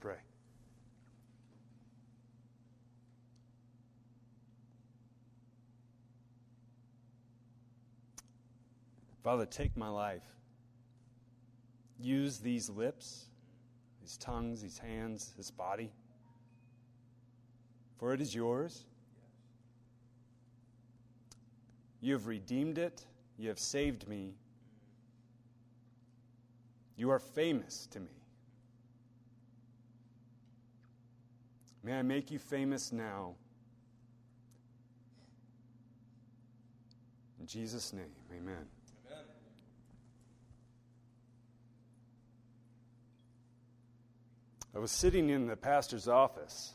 pray. Father, take my life. Use these lips, these tongues, these hands, this body, for it is yours. You have redeemed it, you have saved me. You are famous to me. May I make you famous now. In Jesus' name, amen. amen. I was sitting in the pastor's office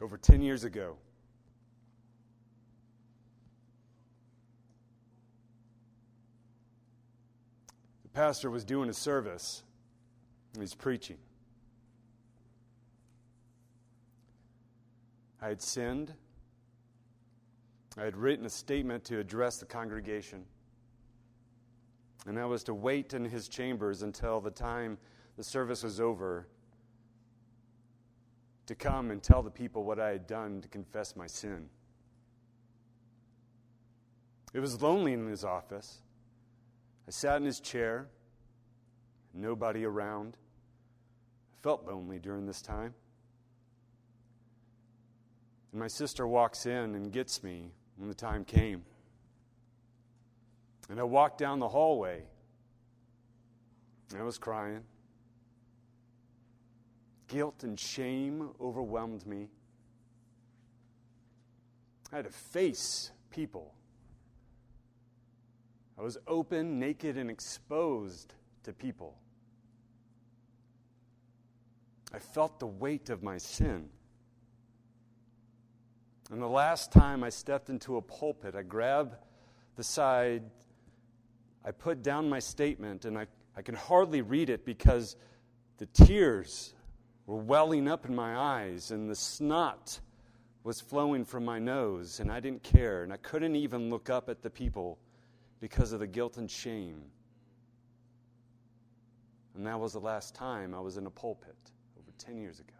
over 10 years ago. The pastor was doing a service, he's preaching. I had sinned. I had written a statement to address the congregation. And I was to wait in his chambers until the time the service was over to come and tell the people what I had done to confess my sin. It was lonely in his office. I sat in his chair, nobody around. I felt lonely during this time. And my sister walks in and gets me when the time came. And I walked down the hallway. And I was crying. Guilt and shame overwhelmed me. I had to face people. I was open, naked, and exposed to people. I felt the weight of my sin. And the last time I stepped into a pulpit, I grabbed the side, I put down my statement, and I, I can hardly read it because the tears were welling up in my eyes and the snot was flowing from my nose, and I didn't care. And I couldn't even look up at the people because of the guilt and shame. And that was the last time I was in a pulpit over 10 years ago.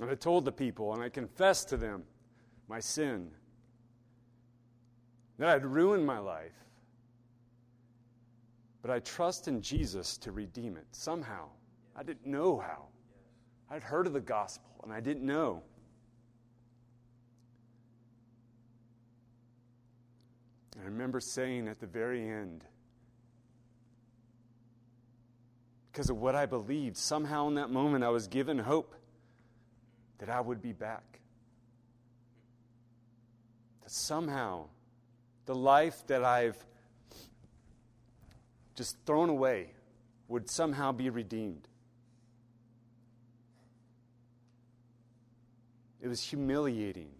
And I told the people, and I confessed to them my sin, that I'd ruined my life. But I trust in Jesus to redeem it somehow. I didn't know how. I'd heard of the gospel, and I didn't know. I remember saying at the very end, because of what I believed, somehow in that moment I was given hope that I would be back. That somehow the life that I've just thrown away would somehow be redeemed. It was humiliating.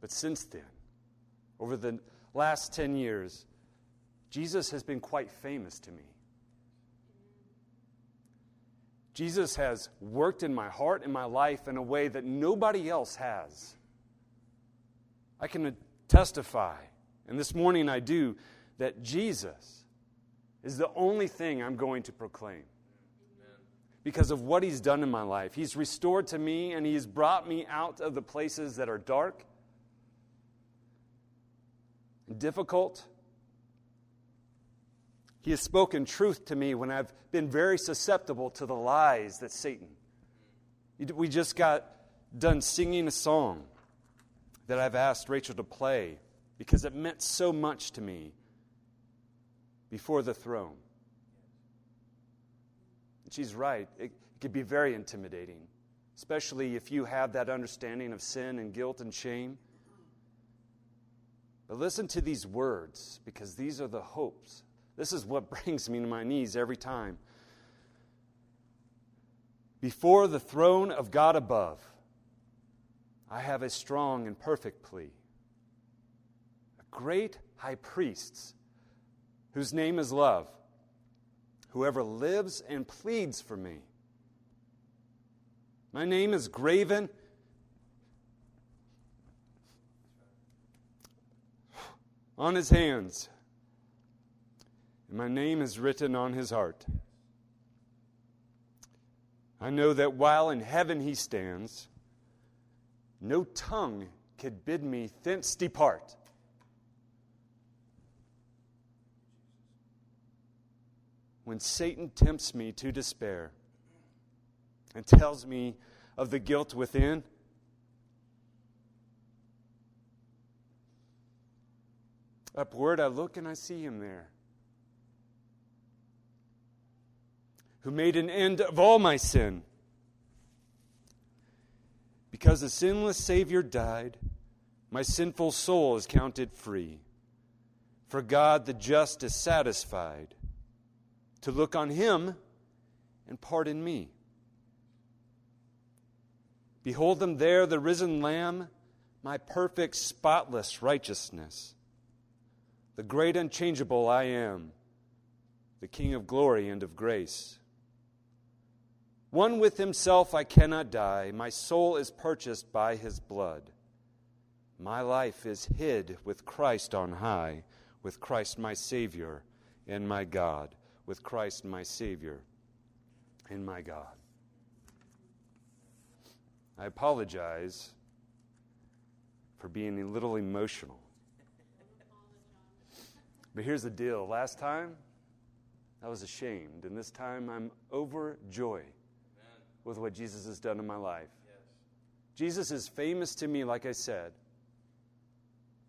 But since then, over the last 10 years, Jesus has been quite famous to me. Jesus has worked in my heart and my life in a way that nobody else has. I can testify, and this morning I do, that Jesus is the only thing I'm going to proclaim. Because of what he's done in my life. He's restored to me and he's brought me out of the places that are dark and difficult he has spoken truth to me when I've been very susceptible to the lies that Satan. We just got done singing a song that I've asked Rachel to play because it meant so much to me before the throne. She's right. It, it could be very intimidating, especially if you have that understanding of sin and guilt and shame. But listen to these words because these are the hopes this is what brings me to my knees every time. Before the throne of God above, I have a strong and perfect plea. A great high priest whose name is love, whoever lives and pleads for me. My name is graven on his hands and my name is written on his heart. I know that while in heaven he stands, no tongue could bid me thence depart. When Satan tempts me to despair and tells me of the guilt within, upward I look and I see him there. Who made an end of all my sin because the sinless Savior died, my sinful soul is counted free. For God the just is satisfied to look on him and pardon me. Behold them there, the risen Lamb, my perfect, spotless righteousness. The great unchangeable I am, the King of glory and of grace. One with himself I cannot die. My soul is purchased by his blood. My life is hid with Christ on high, with Christ my Savior and my God, with Christ my Savior and my God. I apologize for being a little emotional. But here's the deal last time, I was ashamed, and this time I'm overjoyed with what Jesus has done in my life. Yes. Jesus is famous to me, like I said.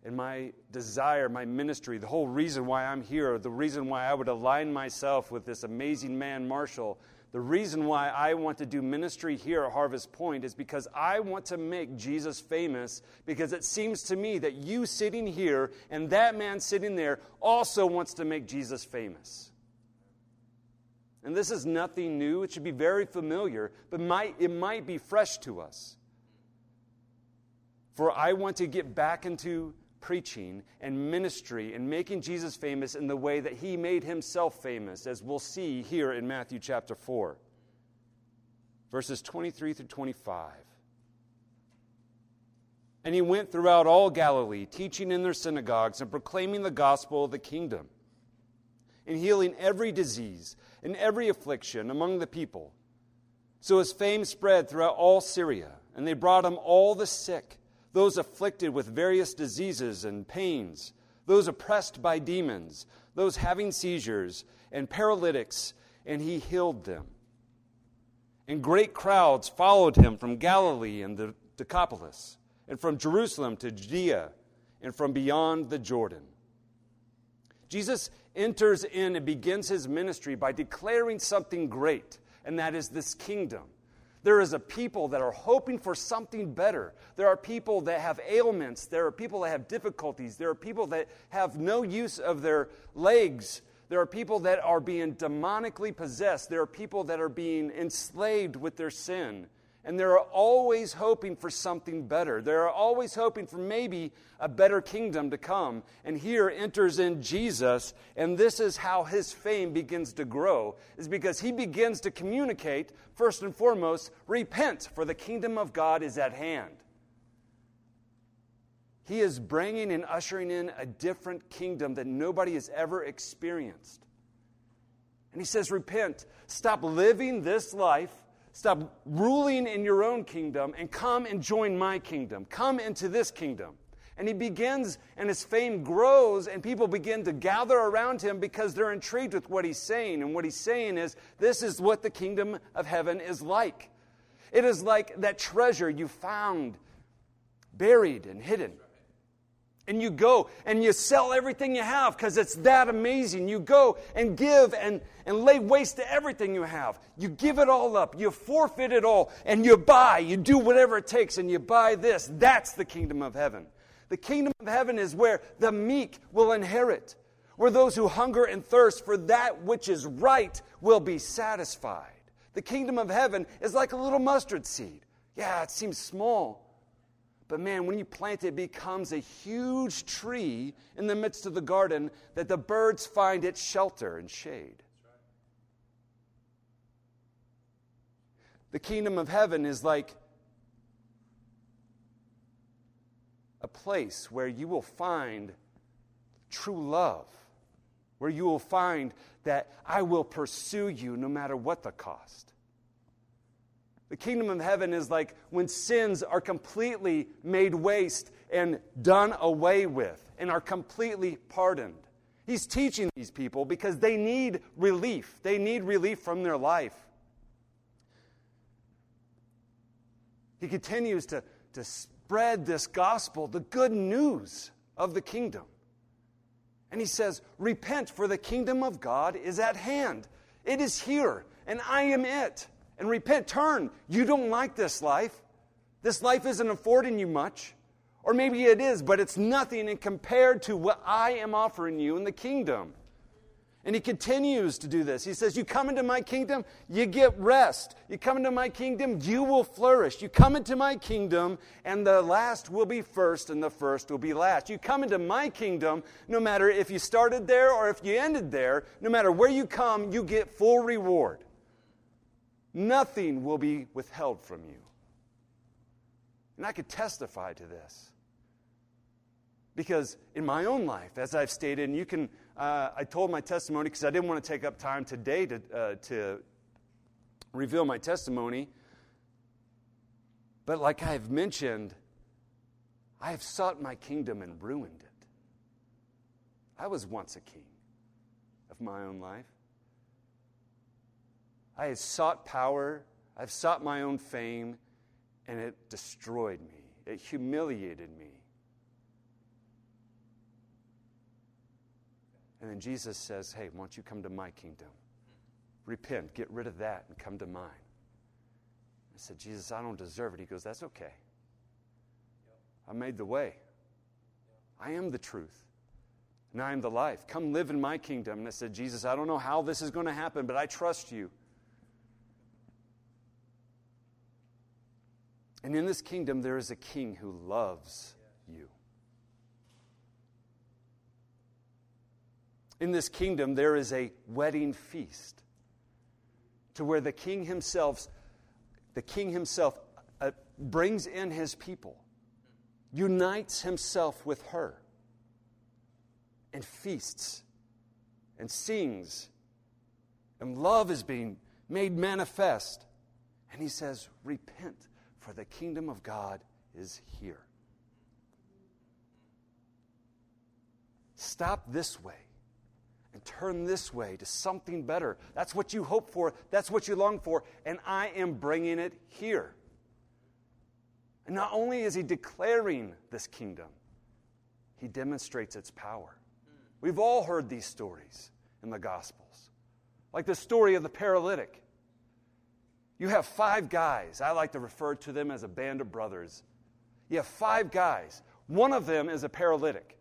And my desire, my ministry, the whole reason why I'm here, the reason why I would align myself with this amazing man, Marshall, the reason why I want to do ministry here at Harvest Point is because I want to make Jesus famous because it seems to me that you sitting here and that man sitting there also wants to make Jesus famous. And this is nothing new. It should be very familiar, but might, it might be fresh to us. For I want to get back into preaching and ministry and making Jesus famous in the way that he made himself famous, as we'll see here in Matthew chapter 4, verses 23 through 25. And he went throughout all Galilee, teaching in their synagogues and proclaiming the gospel of the kingdom, and healing every disease in every affliction among the people. So his fame spread throughout all Syria, and they brought him all the sick, those afflicted with various diseases and pains, those oppressed by demons, those having seizures, and paralytics, and he healed them. And great crowds followed him from Galilee and the Decapolis, and from Jerusalem to Judea, and from beyond the Jordan. Jesus enters in and begins his ministry by declaring something great, and that is this kingdom. There is a people that are hoping for something better. There are people that have ailments. There are people that have difficulties. There are people that have no use of their legs. There are people that are being demonically possessed. There are people that are being enslaved with their sin and they're always hoping for something better. They're always hoping for maybe a better kingdom to come. And here enters in Jesus, and this is how his fame begins to grow, is because he begins to communicate, first and foremost, repent, for the kingdom of God is at hand. He is bringing and ushering in a different kingdom that nobody has ever experienced. And he says, Repent. Stop living this life Stop ruling in your own kingdom and come and join my kingdom. Come into this kingdom. And he begins, and his fame grows, and people begin to gather around him because they're intrigued with what he's saying. And what he's saying is, this is what the kingdom of heaven is like. It is like that treasure you found buried and hidden. And you go and you sell everything you have because it's that amazing. You go and give and, and lay waste to everything you have. You give it all up. You forfeit it all. And you buy. You do whatever it takes and you buy this. That's the kingdom of heaven. The kingdom of heaven is where the meek will inherit, where those who hunger and thirst for that which is right will be satisfied. The kingdom of heaven is like a little mustard seed. Yeah, it seems small. But man, when you plant it, it becomes a huge tree in the midst of the garden that the birds find its shelter and shade. The kingdom of heaven is like a place where you will find true love, where you will find that I will pursue you no matter what the cost. The kingdom of heaven is like when sins are completely made waste and done away with and are completely pardoned. He's teaching these people because they need relief. They need relief from their life. He continues to, to spread this gospel, the good news of the kingdom. And he says, Repent, for the kingdom of God is at hand. It is here, and I am it and repent. Turn. You don't like this life. This life isn't affording you much. Or maybe it is, but it's nothing in compared to what I am offering you in the kingdom. And he continues to do this. He says, You come into my kingdom, you get rest. You come into my kingdom, you will flourish. You come into my kingdom, and the last will be first, and the first will be last. You come into my kingdom, no matter if you started there or if you ended there, no matter where you come, you get full reward. Nothing will be withheld from you. And I could testify to this. Because in my own life, as I've stated, and you can, uh, I told my testimony because I didn't want to take up time today to, uh, to reveal my testimony. But like I've mentioned, I have sought my kingdom and ruined it. I was once a king of my own life. I had sought power, I've sought my own fame, and it destroyed me. It humiliated me. And then Jesus says, Hey, why don't you come to my kingdom? Repent, get rid of that, and come to mine. I said, Jesus, I don't deserve it. He goes, That's okay. I made the way. I am the truth. And I am the life. Come live in my kingdom. And I said, Jesus, I don't know how this is going to happen, but I trust you. And in this kingdom, there is a king who loves you. In this kingdom, there is a wedding feast to where the king himself, the king himself uh, brings in his people, unites himself with her, and feasts and sings. And love is being made manifest. And he says, Repent for the kingdom of God is here. Stop this way and turn this way to something better. That's what you hope for, that's what you long for, and I am bringing it here. And not only is he declaring this kingdom, he demonstrates its power. We've all heard these stories in the Gospels, like the story of the paralytic. You have five guys. I like to refer to them as a band of brothers. You have five guys. One of them is a paralytic.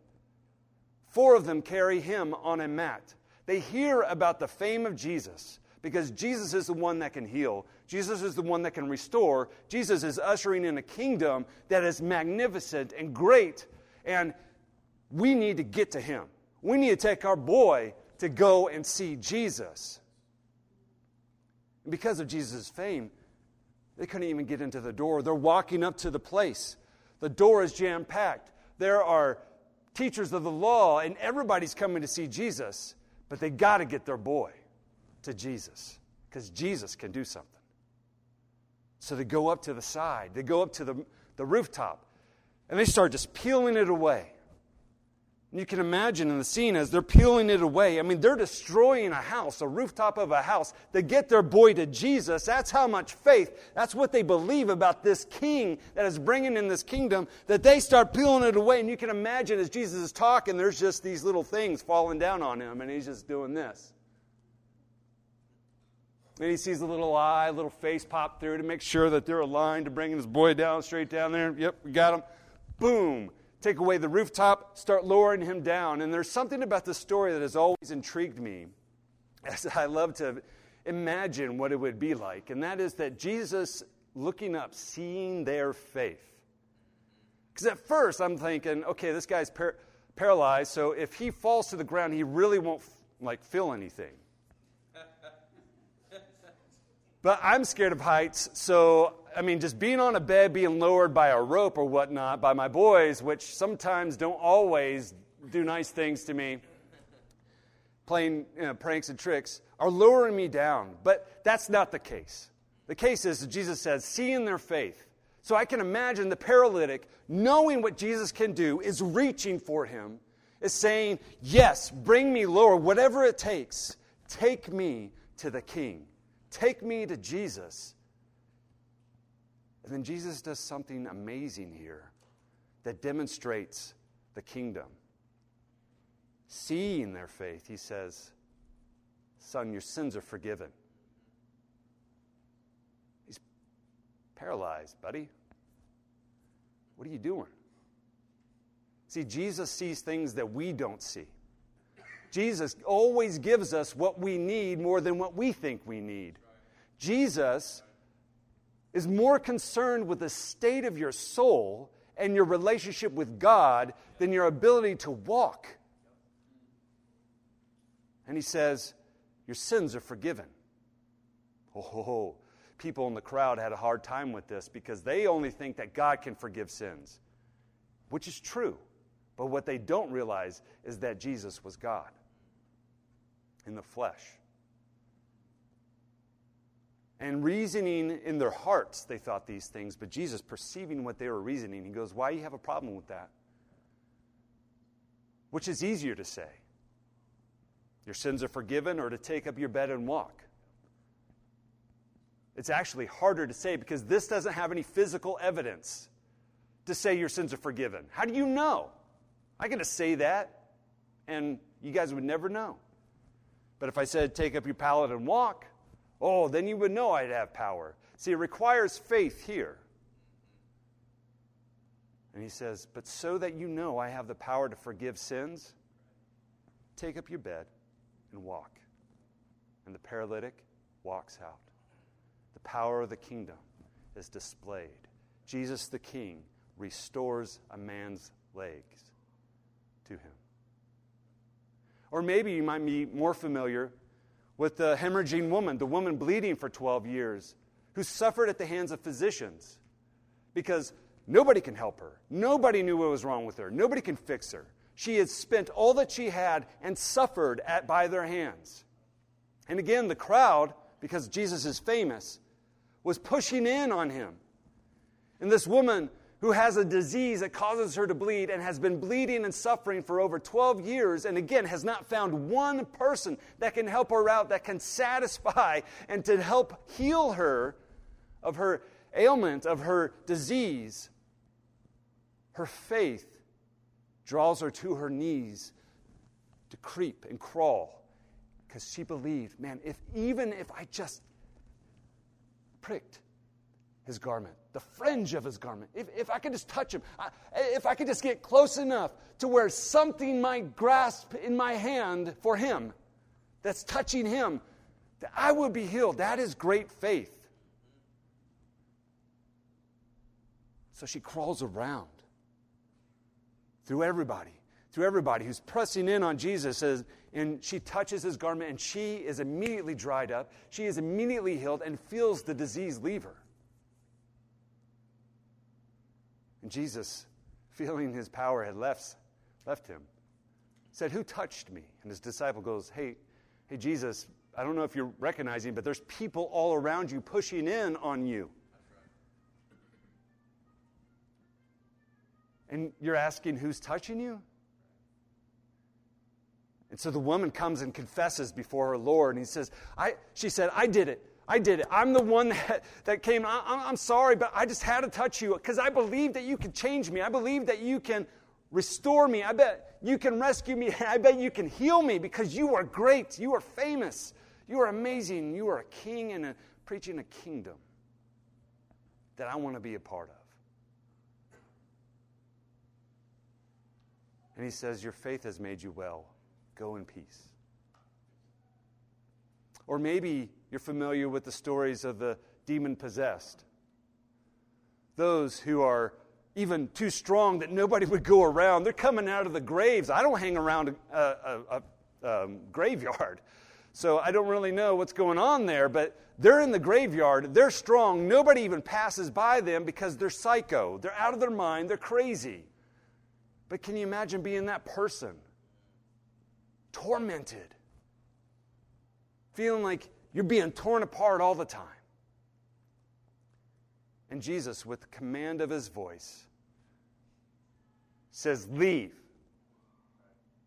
Four of them carry him on a mat. They hear about the fame of Jesus because Jesus is the one that can heal. Jesus is the one that can restore. Jesus is ushering in a kingdom that is magnificent and great. And we need to get to him. We need to take our boy to go and see Jesus. And because of Jesus' fame, they couldn't even get into the door. They're walking up to the place. The door is jam packed. There are teachers of the law, and everybody's coming to see Jesus, but they got to get their boy to Jesus because Jesus can do something. So they go up to the side, they go up to the, the rooftop, and they start just peeling it away. And you can imagine in the scene as they're peeling it away. I mean, they're destroying a house, a rooftop of a house, to get their boy to Jesus. That's how much faith, that's what they believe about this king that is bringing in this kingdom, that they start peeling it away. And you can imagine as Jesus is talking, there's just these little things falling down on him, and he's just doing this. And he sees a little eye, a little face pop through to make sure that they're aligned to bringing his boy down, straight down there. Yep, we got him. Boom take away the rooftop, start lowering him down. And there's something about the story that has always intrigued me, as I love to imagine what it would be like. And that is that Jesus looking up, seeing their faith. Because at first I'm thinking, okay, this guy's par- paralyzed, so if he falls to the ground, he really won't like feel anything. but I'm scared of heights, so I mean, just being on a bed, being lowered by a rope or whatnot by my boys, which sometimes don't always do nice things to me. playing you know, pranks and tricks are lowering me down. But that's not the case. The case is, Jesus says, see in their faith. So I can imagine the paralytic, knowing what Jesus can do, is reaching for him, is saying, Yes, bring me lower, whatever it takes. Take me to the King. Take me to Jesus. And then Jesus does something amazing here that demonstrates the kingdom. Seeing their faith, he says, Son, your sins are forgiven. He's paralyzed, buddy. What are you doing? See, Jesus sees things that we don't see. Jesus always gives us what we need more than what we think we need. Jesus is more concerned with the state of your soul and your relationship with God than your ability to walk. And he says, Your sins are forgiven. Oh, people in the crowd had a hard time with this because they only think that God can forgive sins, which is true. But what they don't realize is that Jesus was God in the flesh. And reasoning in their hearts, they thought these things, but Jesus, perceiving what they were reasoning, he goes, Why do you have a problem with that? Which is easier to say? Your sins are forgiven, or to take up your bed and walk? It's actually harder to say because this doesn't have any physical evidence to say your sins are forgiven. How do you know? I get to say that, and you guys would never know. But if I said, take up your pallet and walk, oh, then you would know I'd have power. See, it requires faith here. And he says, But so that you know I have the power to forgive sins, take up your bed and walk. And the paralytic walks out. The power of the kingdom is displayed. Jesus the King restores a man's legs to him. Or maybe you might be more familiar with the hemorrhaging woman, the woman bleeding for 12 years, who suffered at the hands of physicians because nobody can help her. Nobody knew what was wrong with her. Nobody can fix her. She had spent all that she had and suffered at by their hands. And again, the crowd, because Jesus is famous, was pushing in on him. And this woman who has a disease that causes her to bleed and has been bleeding and suffering for over 12 years, and again has not found one person that can help her out, that can satisfy and to help heal her of her ailment, of her disease. Her faith draws her to her knees to creep and crawl because she believed, man, if even if I just pricked his garment, the fringe of his garment. If, if I could just touch him, I, if I could just get close enough to where something might grasp in my hand for him that's touching him, that I would be healed. That is great faith. So she crawls around through everybody, through everybody who's pressing in on Jesus, and she touches his garment, and she is immediately dried up. She is immediately healed and feels the disease leave her. And Jesus, feeling his power had left, left him, said, Who touched me? And his disciple goes, Hey, hey, Jesus, I don't know if you're recognizing, but there's people all around you pushing in on you. And you're asking who's touching you? And so the woman comes and confesses before her Lord, and he says, I, she said, I did it. I did it. I'm the one that, that came. I, I'm sorry, but I just had to touch you because I believe that you can change me. I believe that you can restore me. I bet you can rescue me. I bet you can heal me because you are great. You are famous. You are amazing. You are a king and a, preaching a kingdom that I want to be a part of. And he says, Your faith has made you well. Go in peace. Or maybe you're familiar with the stories of the demon possessed. Those who are even too strong that nobody would go around. They're coming out of the graves. I don't hang around a, a, a, a um, graveyard, so I don't really know what's going on there, but they're in the graveyard. They're strong. Nobody even passes by them because they're psycho. They're out of their mind. They're crazy. But can you imagine being that person? Tormented feeling like you're being torn apart all the time. And Jesus, with the command of his voice, says, Leave.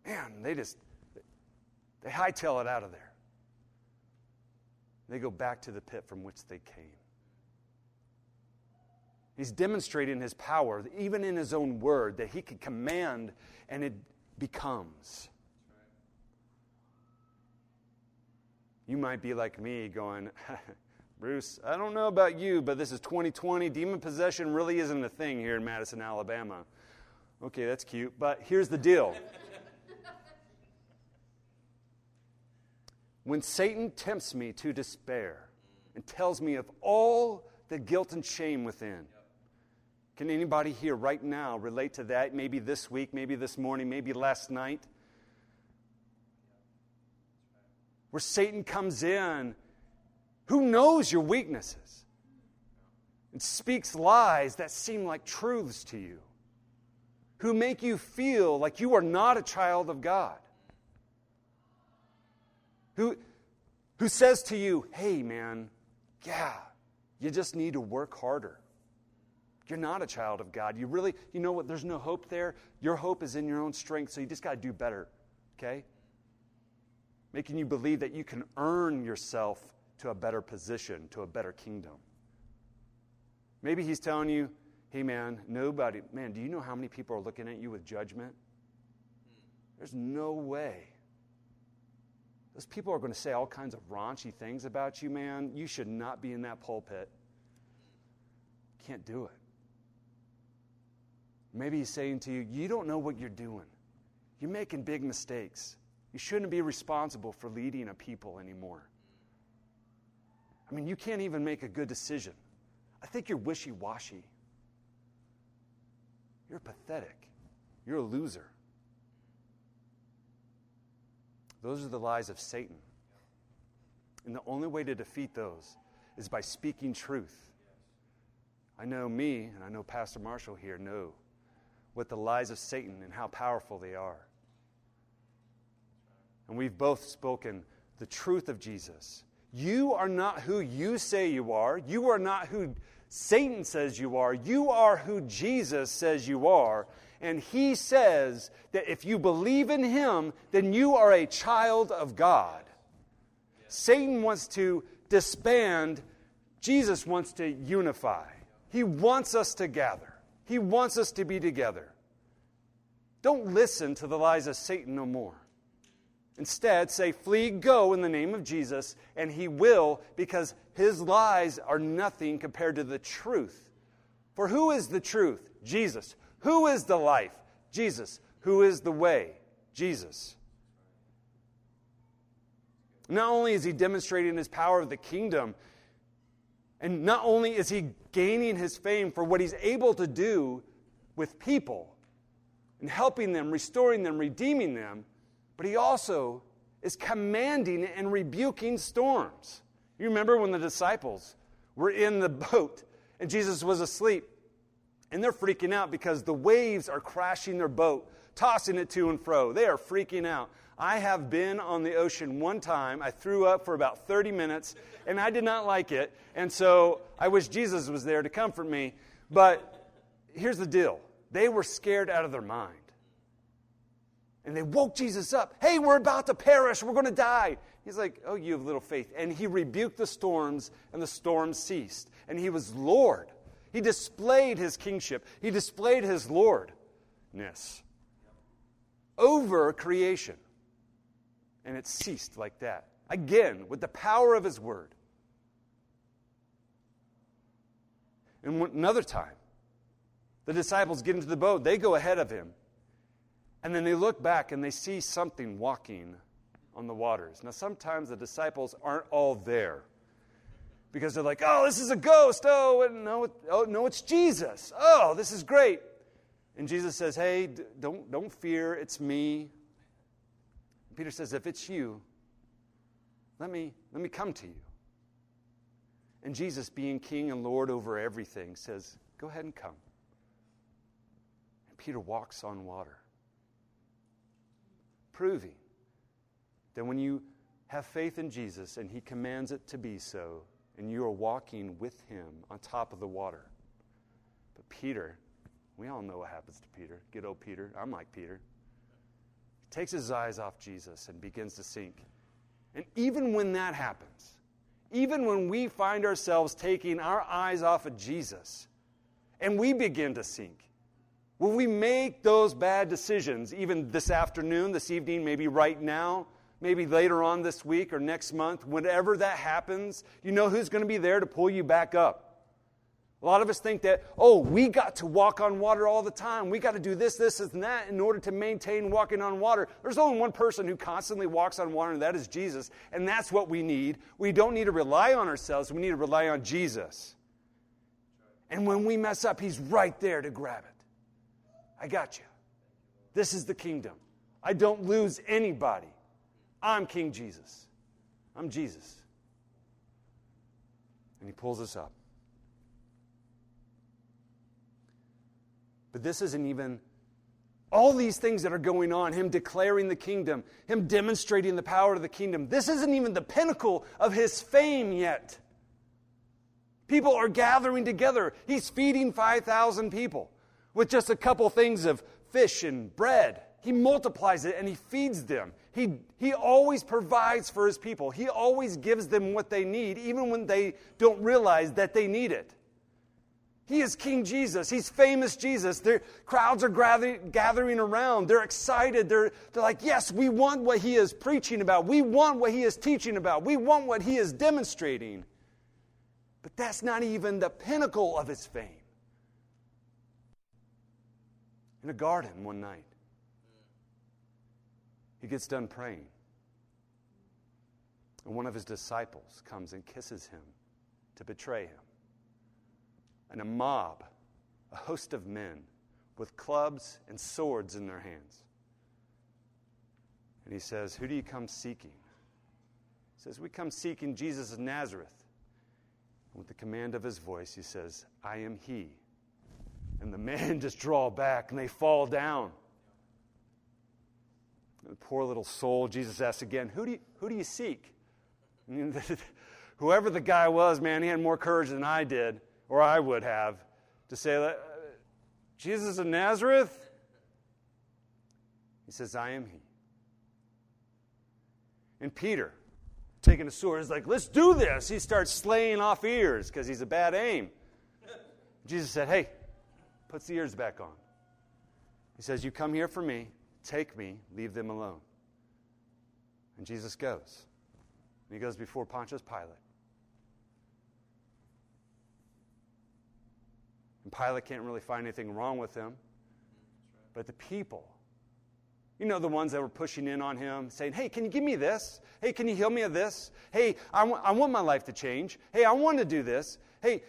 Man, they just, they hightail it out of there. They go back to the pit from which they came. He's demonstrating his power, even in his own word, that he can command and it becomes. You might be like me going, Bruce, I don't know about you, but this is 2020. Demon possession really isn't a thing here in Madison, Alabama. Okay, that's cute, but here's the deal. when Satan tempts me to despair and tells me of all the guilt and shame within, can anybody here right now relate to that? Maybe this week, maybe this morning, maybe last night? Where Satan comes in, who knows your weaknesses, and speaks lies that seem like truths to you, who make you feel like you are not a child of God who, who says to you, hey, man, yeah, you just need to work harder. You're not a child of God. You really, you know what? There's no hope there. Your hope is in your own strength, so you just got to do better, okay? Making you believe that you can earn yourself to a better position, to a better kingdom. Maybe he's telling you, hey, man, nobody, man, do you know how many people are looking at you with judgment? There's no way those people are going to say all kinds of raunchy things about you, man. You should not be in that pulpit. Can't do it. Maybe he's saying to you, You don't know what you're doing. You're making big mistakes. You shouldn't be responsible for leading a people anymore. I mean, you can't even make a good decision. I think you're wishy washy. You're pathetic. You're a loser. Those are the lies of Satan. And the only way to defeat those is by speaking truth. I know me, and I know Pastor Marshall here know what the lies of Satan and how powerful they are. And we've both spoken the truth of Jesus. You are not who you say you are. You are not who Satan says you are. You are who Jesus says you are and he says that if you believe in him, then you are a child of God. Satan wants to disband, Jesus wants to unify. He wants us to gather, he wants us to be together. Don't listen to the lies of Satan no more. Instead, say, Flee, go in the name of Jesus, and he will, because his lies are nothing compared to the truth. For who is the truth? Jesus. Who is the life? Jesus. Who is the way? Jesus. Not only is he demonstrating his power of the kingdom, and not only is he gaining his fame for what he's able to do with people and helping them, restoring them, redeeming them, but he also is commanding and rebuking storms. You remember when the disciples were in the boat and Jesus was asleep? And they're freaking out because the waves are crashing their boat, tossing it to and fro. They are freaking out. I have been on the ocean one time. I threw up for about 30 minutes, and I did not like it. And so I wish Jesus was there to comfort me. But here's the deal they were scared out of their mind. And they woke Jesus up. Hey, we're about to perish. We're going to die. He's like, Oh, you have little faith. And he rebuked the storms, and the storms ceased. And he was Lord. He displayed his kingship, he displayed his lordness over creation. And it ceased like that. Again, with the power of his word. And another time, the disciples get into the boat, they go ahead of him. And then they look back and they see something walking on the waters. Now, sometimes the disciples aren't all there because they're like, oh, this is a ghost. Oh, no, oh, no, it's Jesus. Oh, this is great. And Jesus says, hey, don't, don't fear, it's me. Peter says, if it's you, let me, let me come to you. And Jesus, being king and Lord over everything, says, go ahead and come. And Peter walks on water, proving that when you have faith in Jesus, and He commands it to be so, and you are walking with Him on top of the water. But Peter, we all know what happens to Peter. Good old Peter. I'm like Peter. He takes his eyes off Jesus and begins to sink. And even when that happens, even when we find ourselves taking our eyes off of Jesus and we begin to sink, will we make those bad decisions even this afternoon, this evening, maybe right now, maybe later on this week or next month? Whenever that happens, you know who's going to be there to pull you back up? A lot of us think that, oh, we got to walk on water all the time. We got to do this, this, and that in order to maintain walking on water. There's only one person who constantly walks on water, and that is Jesus. And that's what we need. We don't need to rely on ourselves, we need to rely on Jesus. And when we mess up, He's right there to grab it. I got you. This is the kingdom. I don't lose anybody. I'm King Jesus. I'm Jesus. And He pulls us up. But this isn't even all these things that are going on, him declaring the kingdom, him demonstrating the power of the kingdom. This isn't even the pinnacle of his fame yet. People are gathering together. He's feeding 5,000 people with just a couple things of fish and bread. He multiplies it and he feeds them. He, he always provides for his people. He always gives them what they need, even when they don't realize that they need it. He is King Jesus. He's famous Jesus. Their crowds are gathering, gathering around. They're excited. They're, they're like, yes, we want what he is preaching about. We want what he is teaching about. We want what he is demonstrating. But that's not even the pinnacle of his fame. In a garden one night, he gets done praying. And one of his disciples comes and kisses him to betray him and a mob, a host of men with clubs and swords in their hands. And he says, Who do you come seeking? He says, We come seeking Jesus of Nazareth. And with the command of his voice, he says, I am he. And the men just draw back and they fall down. And the poor little soul, Jesus asks again, Who do you, who do you seek? Whoever the guy was, man, he had more courage than I did or I would have, to say, uh, Jesus of Nazareth? He says, I am he. And Peter, taking a sword, is like, let's do this. He starts slaying off ears because he's a bad aim. Jesus said, hey, puts the ears back on. He says, You come here for me, take me, leave them alone. And Jesus goes. And he goes before Pontius Pilate. And Pilate can't really find anything wrong with him. But the people, you know, the ones that were pushing in on him, saying, Hey, can you give me this? Hey, can you heal me of this? Hey, I, w- I want my life to change. Hey, I want to do this. Hey,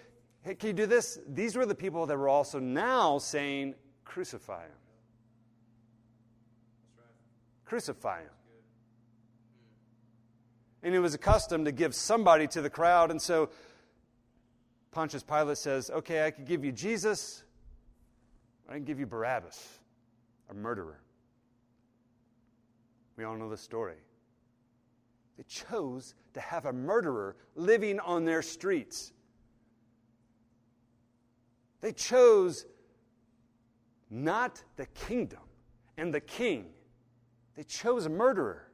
hey, can you do this? These were the people that were also now saying, Crucify him. Crucify him. And it was accustomed to give somebody to the crowd. And so Pontius Pilate says, Okay, I could give you Jesus, I can give you Barabbas, a murderer. We all know the story. They chose to have a murderer living on their streets. They chose not the kingdom and the king, they chose a murderer.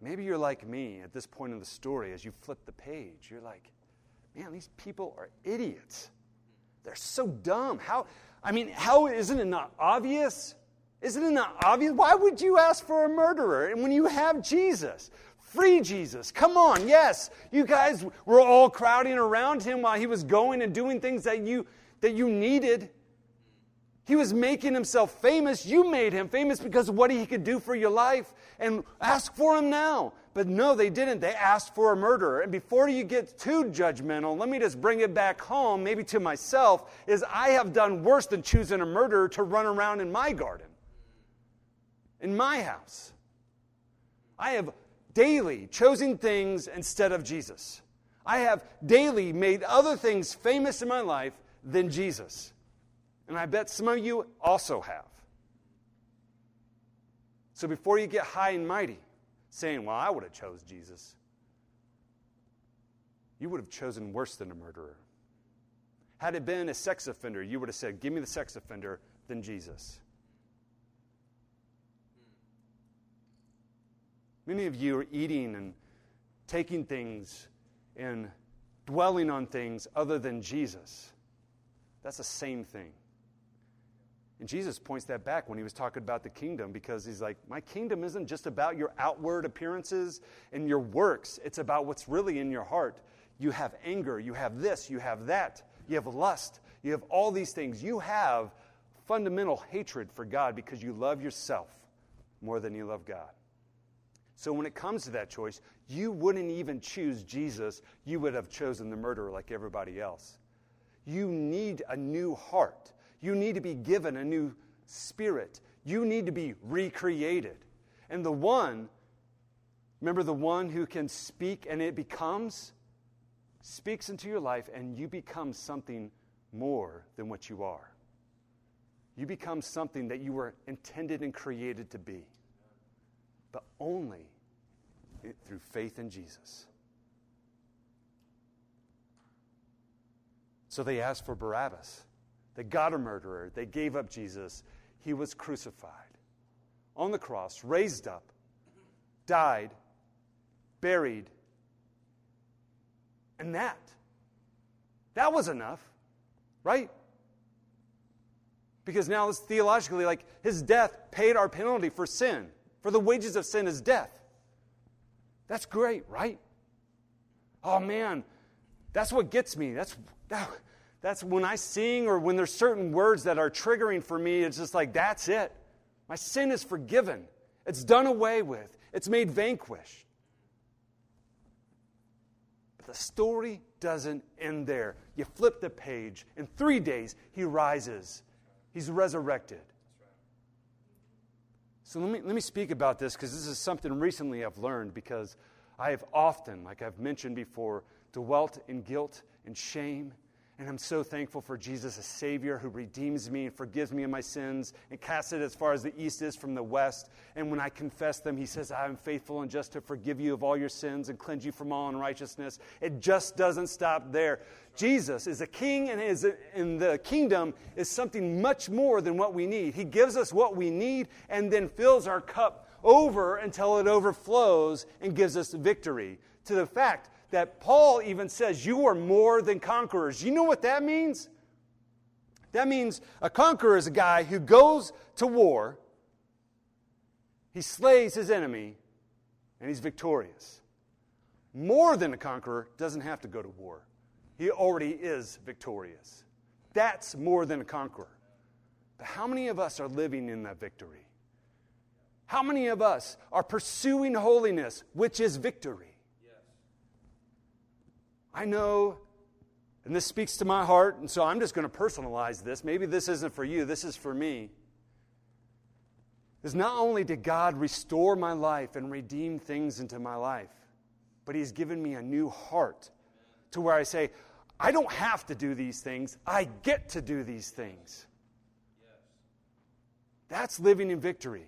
Maybe you're like me at this point in the story as you flip the page. You're like, man, these people are idiots. They're so dumb. How, I mean, how isn't it not obvious? Isn't it not obvious? Why would you ask for a murderer? And when you have Jesus, free Jesus, come on, yes, you guys were all crowding around him while he was going and doing things that you that you needed. He was making himself famous. You made him famous because of what he could do for your life. And ask for him now. But no, they didn't. They asked for a murderer. And before you get too judgmental, let me just bring it back home, maybe to myself, is I have done worse than choosing a murderer to run around in my garden, in my house. I have daily chosen things instead of Jesus. I have daily made other things famous in my life than Jesus. And I bet some of you also have. So before you get high and mighty, saying, Well, I would have chose Jesus. You would have chosen worse than a murderer. Had it been a sex offender, you would have said, Give me the sex offender than Jesus. Many of you are eating and taking things and dwelling on things other than Jesus. That's the same thing. And Jesus points that back when he was talking about the kingdom because he's like, My kingdom isn't just about your outward appearances and your works, it's about what's really in your heart. You have anger, you have this, you have that, you have lust, you have all these things. You have fundamental hatred for God because you love yourself more than you love God. So when it comes to that choice, you wouldn't even choose Jesus. You would have chosen the murderer like everybody else. You need a new heart. You need to be given a new spirit. You need to be recreated. And the one, remember the one who can speak and it becomes, speaks into your life and you become something more than what you are. You become something that you were intended and created to be but only through faith in Jesus. So they asked for Barabbas. They got a murderer. They gave up Jesus. He was crucified on the cross, raised up, died, buried. And that, that was enough, right? Because now it's theologically like his death paid our penalty for sin. For the wages of sin is death. That's great, right? Oh man, that's what gets me. That's that, that's when I sing or when there's certain words that are triggering for me, it's just like that's it. My sin is forgiven. It's done away with. It's made vanquished. But the story doesn't end there. You flip the page. In three days, he rises. He's resurrected. So let me, let me speak about this because this is something recently I've learned because I have often, like I've mentioned before, dwelt in guilt and shame and I'm so thankful for Jesus, a Savior who redeems me and forgives me of my sins and casts it as far as the east is from the west. And when I confess them, He says, I am faithful and just to forgive you of all your sins and cleanse you from all unrighteousness. It just doesn't stop there. Jesus is a king, and, is in the kingdom is something much more than what we need. He gives us what we need and then fills our cup over until it overflows and gives us victory. To the fact that Paul even says, You are more than conquerors. You know what that means? That means a conqueror is a guy who goes to war, he slays his enemy, and he's victorious. More than a conqueror doesn't have to go to war, he already is victorious. That's more than a conqueror. But how many of us are living in that victory? How many of us are pursuing holiness, which is victory? I know, and this speaks to my heart, and so I'm just going to personalize this. Maybe this isn't for you, this is for me. Is not only did God restore my life and redeem things into my life, but He's given me a new heart to where I say, I don't have to do these things, I get to do these things. That's living in victory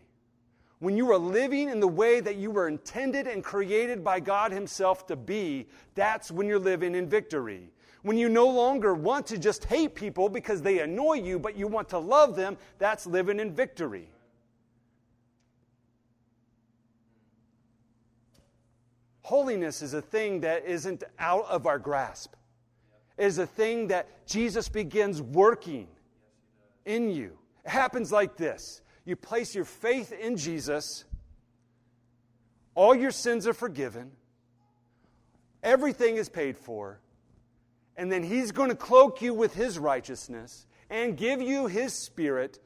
when you are living in the way that you were intended and created by God Himself to be, that's when you're living in victory. When you no longer want to just hate people because they annoy you, but you want to love them, that's living in victory. Holiness is a thing that isn't out of our grasp. It is a thing that Jesus begins working in you. It happens like this you place your faith in Jesus, all your sins are forgiven, everything is paid for, and then He's going to cloak you with His righteousness and give you His Spirit.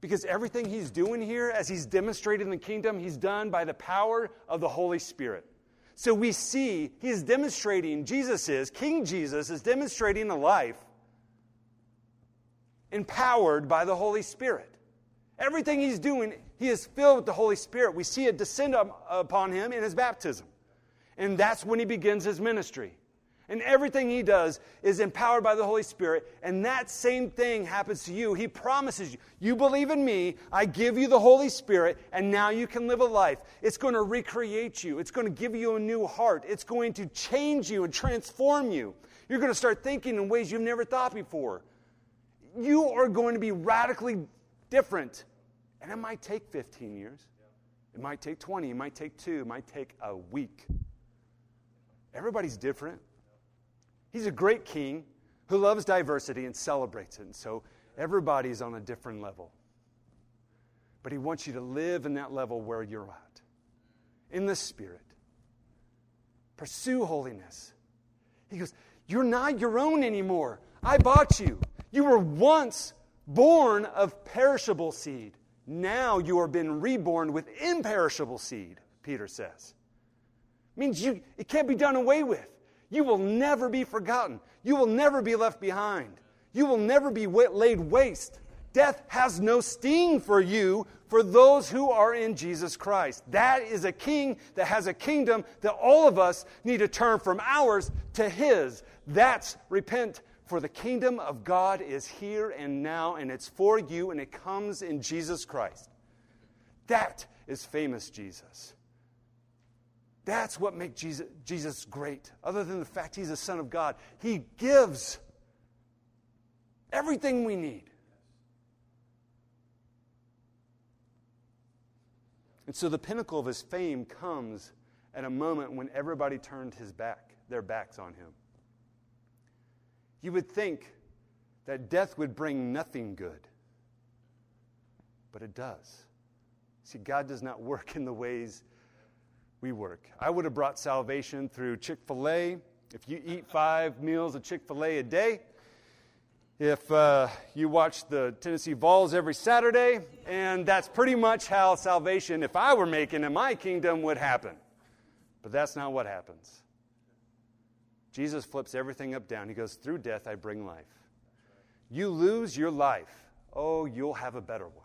Because everything he's doing here, as he's demonstrated in the kingdom, he's done by the power of the Holy Spirit. So we see he's demonstrating, Jesus is, King Jesus is demonstrating a life empowered by the Holy Spirit. Everything he's doing, he is filled with the Holy Spirit. We see it descend upon him in his baptism. And that's when he begins his ministry. And everything he does is empowered by the Holy Spirit. And that same thing happens to you. He promises you, you believe in me, I give you the Holy Spirit, and now you can live a life. It's going to recreate you, it's going to give you a new heart, it's going to change you and transform you. You're going to start thinking in ways you've never thought before. You are going to be radically different. And it might take 15 years, it might take 20, it might take two, it might take a week. Everybody's different. He's a great king who loves diversity and celebrates it. And so everybody's on a different level. But he wants you to live in that level where you're at, in the Spirit. Pursue holiness. He goes, You're not your own anymore. I bought you. You were once born of perishable seed. Now you are been reborn with imperishable seed, Peter says. means you, it can't be done away with. You will never be forgotten. You will never be left behind. You will never be laid waste. Death has no sting for you for those who are in Jesus Christ. That is a king that has a kingdom that all of us need to turn from ours to his. That's repent, for the kingdom of God is here and now, and it's for you, and it comes in Jesus Christ. That is famous Jesus. That's what makes Jesus, Jesus great, other than the fact he's the Son of God. He gives everything we need. And so the pinnacle of his fame comes at a moment when everybody turned his back, their backs on him. You would think that death would bring nothing good, but it does. See, God does not work in the ways we work. I would have brought salvation through Chick fil A. If you eat five meals of Chick fil A a day, if uh, you watch the Tennessee Vols every Saturday, and that's pretty much how salvation, if I were making in my kingdom, would happen. But that's not what happens. Jesus flips everything up down. He goes, Through death I bring life. You lose your life. Oh, you'll have a better one.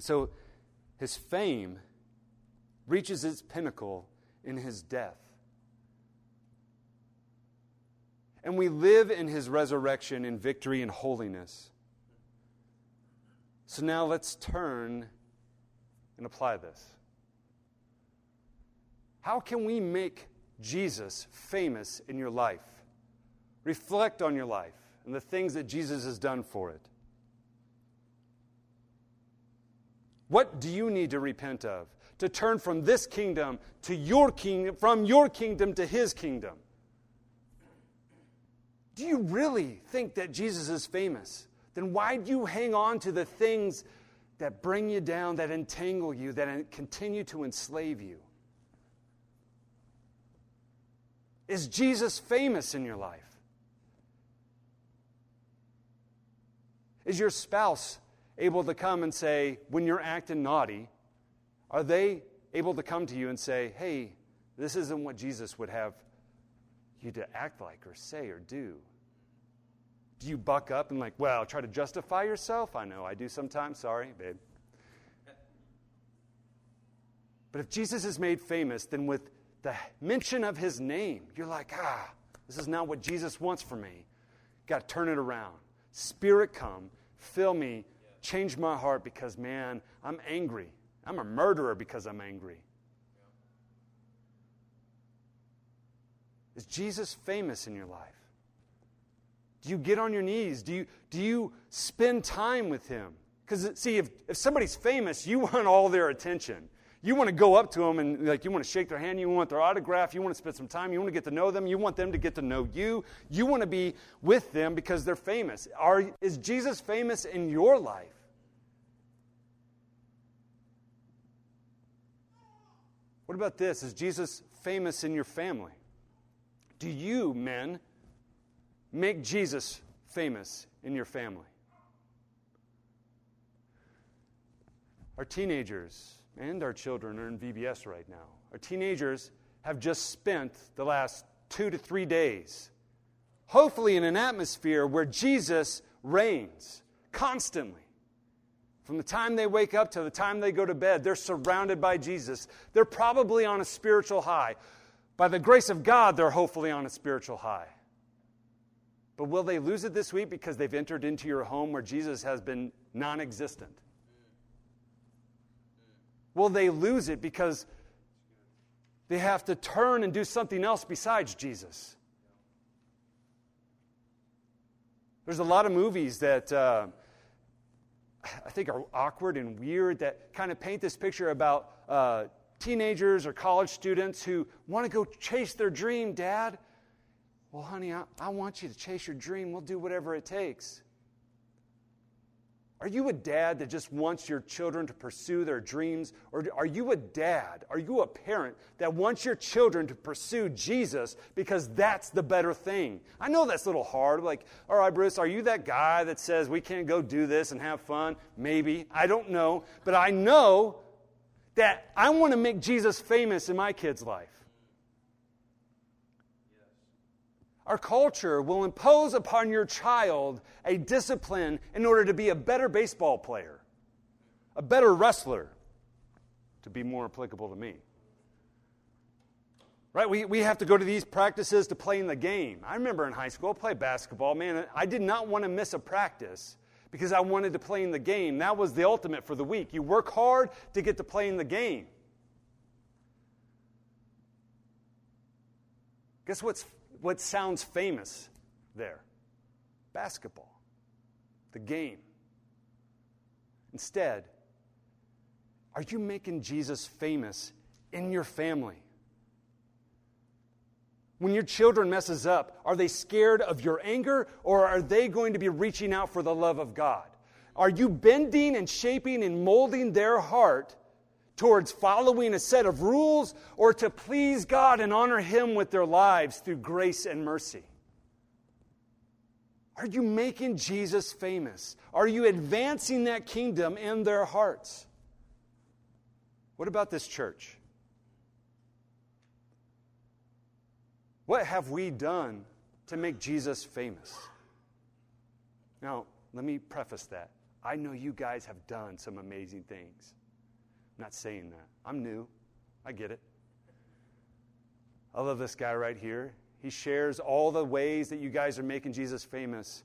So his fame reaches its pinnacle in his death. And we live in his resurrection in victory and holiness. So now let's turn and apply this. How can we make Jesus famous in your life? Reflect on your life and the things that Jesus has done for it. What do you need to repent of? To turn from this kingdom to your kingdom, from your kingdom to his kingdom. Do you really think that Jesus is famous? Then why do you hang on to the things that bring you down, that entangle you, that continue to enslave you? Is Jesus famous in your life? Is your spouse able to come and say, when you're acting naughty, are they able to come to you and say, hey, this isn't what Jesus would have you to act like or say or do? Do you buck up and, like, well, try to justify yourself? I know I do sometimes. Sorry, babe. But if Jesus is made famous, then with the mention of his name, you're like, ah, this is not what Jesus wants for me. Got to turn it around. Spirit, come, fill me Change my heart because, man, I'm angry. I'm a murderer because I'm angry. Is Jesus famous in your life? Do you get on your knees? Do you, do you spend time with him? Because, see, if, if somebody's famous, you want all their attention. You want to go up to them and like you want to shake their hand, you want their autograph, you want to spend some time, you want to get to know them, you want them to get to know you. You want to be with them because they're famous. Are, is Jesus famous in your life? What about this? Is Jesus famous in your family? Do you, men, make Jesus famous in your family? Our teenagers and our children are in VBS right now. Our teenagers have just spent the last two to three days, hopefully, in an atmosphere where Jesus reigns constantly From the time they wake up to the time they go to bed, they're surrounded by Jesus. They're probably on a spiritual high. By the grace of God, they're hopefully on a spiritual high. But will they lose it this week because they've entered into your home where Jesus has been non existent? Will they lose it because they have to turn and do something else besides Jesus? There's a lot of movies that. Uh, I think are awkward and weird that kind of paint this picture about uh, teenagers or college students who want to go chase their dream, Dad. Well, honey, I, I want you to chase your dream. We'll do whatever it takes. Are you a dad that just wants your children to pursue their dreams? Or are you a dad? Are you a parent that wants your children to pursue Jesus because that's the better thing? I know that's a little hard. Like, all right, Bruce, are you that guy that says we can't go do this and have fun? Maybe. I don't know. But I know that I want to make Jesus famous in my kid's life. Our culture will impose upon your child a discipline in order to be a better baseball player, a better wrestler, to be more applicable to me. Right? We, we have to go to these practices to play in the game. I remember in high school, I played basketball. Man, I did not want to miss a practice because I wanted to play in the game. That was the ultimate for the week. You work hard to get to play in the game. Guess what's what sounds famous there basketball, the game. Instead, are you making Jesus famous in your family? When your children messes up, are they scared of your anger or are they going to be reaching out for the love of God? Are you bending and shaping and molding their heart towards following a set of rules or to please God and honor Him with their lives through grace and mercy? Are you making Jesus famous? Are you advancing that kingdom in their hearts? What about this church? What have we done to make Jesus famous? Now, let me preface that. I know you guys have done some amazing things. I'm not saying that. I'm new. I get it. I love this guy right here. He shares all the ways that you guys are making Jesus famous.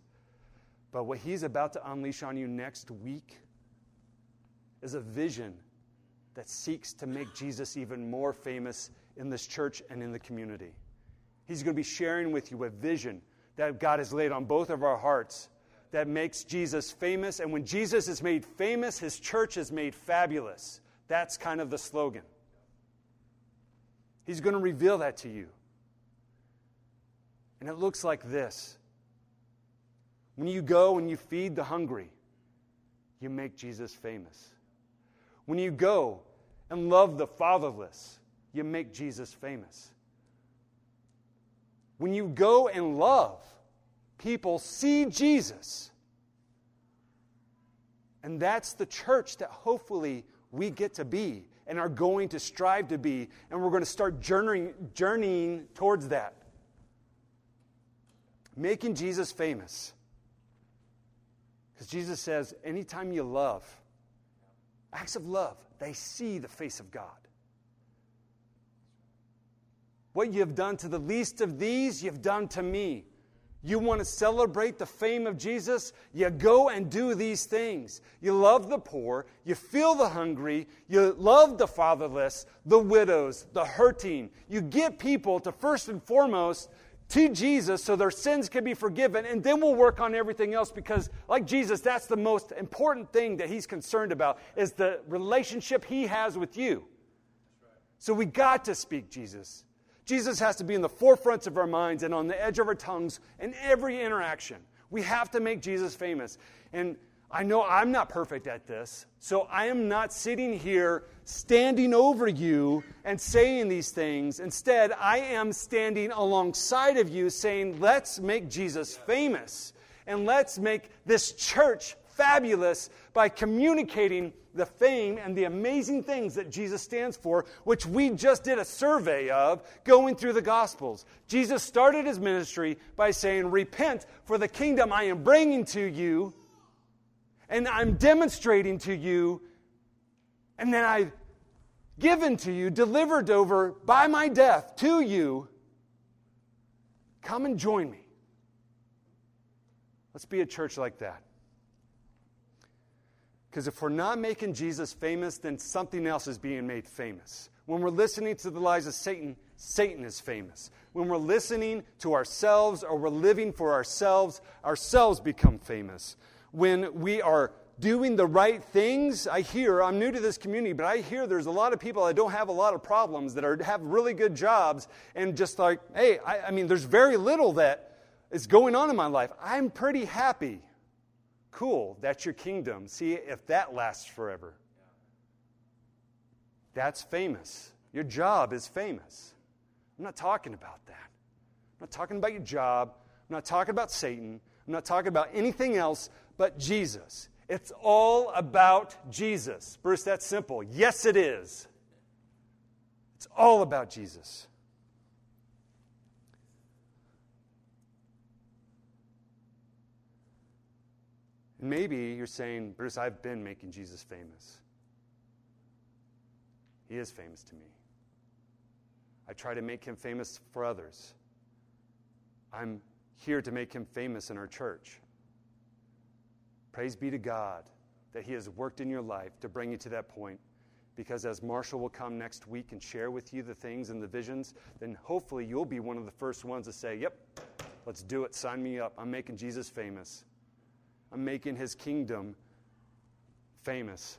But what he's about to unleash on you next week is a vision that seeks to make Jesus even more famous in this church and in the community. He's going to be sharing with you a vision that God has laid on both of our hearts that makes Jesus famous. And when Jesus is made famous, his church is made fabulous. That's kind of the slogan. He's going to reveal that to you. And it looks like this when you go and you feed the hungry, you make Jesus famous. When you go and love the fatherless, you make Jesus famous. When you go and love, people see Jesus. And that's the church that hopefully we get to be and are going to strive to be, and we're going to start journeying, journeying towards that. Making Jesus famous. Because Jesus says, anytime you love, acts of love, they see the face of God. What you have done to the least of these, you've done to me. You want to celebrate the fame of Jesus? You go and do these things. You love the poor, you feel the hungry, you love the fatherless, the widows, the hurting. You get people to first and foremost to Jesus so their sins can be forgiven, and then we'll work on everything else because, like Jesus, that's the most important thing that he's concerned about is the relationship he has with you. So we got to speak Jesus. Jesus has to be in the forefronts of our minds and on the edge of our tongues in every interaction. We have to make Jesus famous. And I know I'm not perfect at this, so I am not sitting here standing over you and saying these things. Instead, I am standing alongside of you saying, let's make Jesus famous and let's make this church fabulous by communicating the fame and the amazing things that Jesus stands for, which we just did a survey of going through the Gospels. Jesus started his ministry by saying, Repent, for the kingdom I am bringing to you and I'm demonstrating to you, and then I've given to you, delivered over by my death to you, come and join me. Let's be a church like that. Because if we're not making Jesus famous, then something else is being made famous. When we're listening to the lies of Satan, Satan is famous. When we're listening to ourselves or we're living for ourselves, ourselves become famous. When we are doing the right things, I hear, I'm new to this community, but I hear there's a lot of people that don't have a lot of problems, that are, have really good jobs, and just like, hey, I, I mean, there's very little that is going on in my life. I'm pretty happy. Cool, that's your kingdom. See if that lasts forever. That's famous. Your job is famous. I'm not talking about that. I'm not talking about your job. I'm not talking about Satan. I'm not talking about anything else but Jesus. It's all about Jesus. Bruce, that's simple. Yes, it is. It's all about Jesus. Maybe you're saying, Bruce, I've been making Jesus famous. He is famous to me. I try to make him famous for others. I'm here to make him famous in our church. Praise be to God that He has worked in your life to bring you to that point. Because as Marshall will come next week and share with you the things and the visions, then hopefully you'll be one of the first ones to say, Yep, let's do it. Sign me up. I'm making Jesus famous. I'm making His kingdom famous.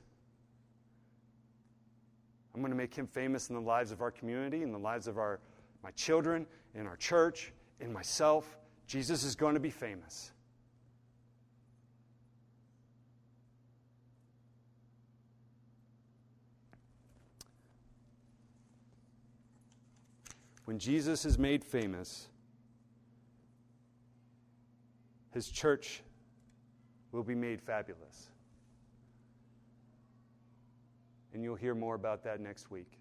I'm going to make Him famous in the lives of our community, in the lives of our, my children, in our church, in myself. Jesus is going to be famous. when Jesus is made famous, his church will be made fabulous. And you'll hear more about that next week.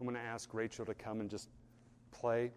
I'm going to ask Rachel to come and just play.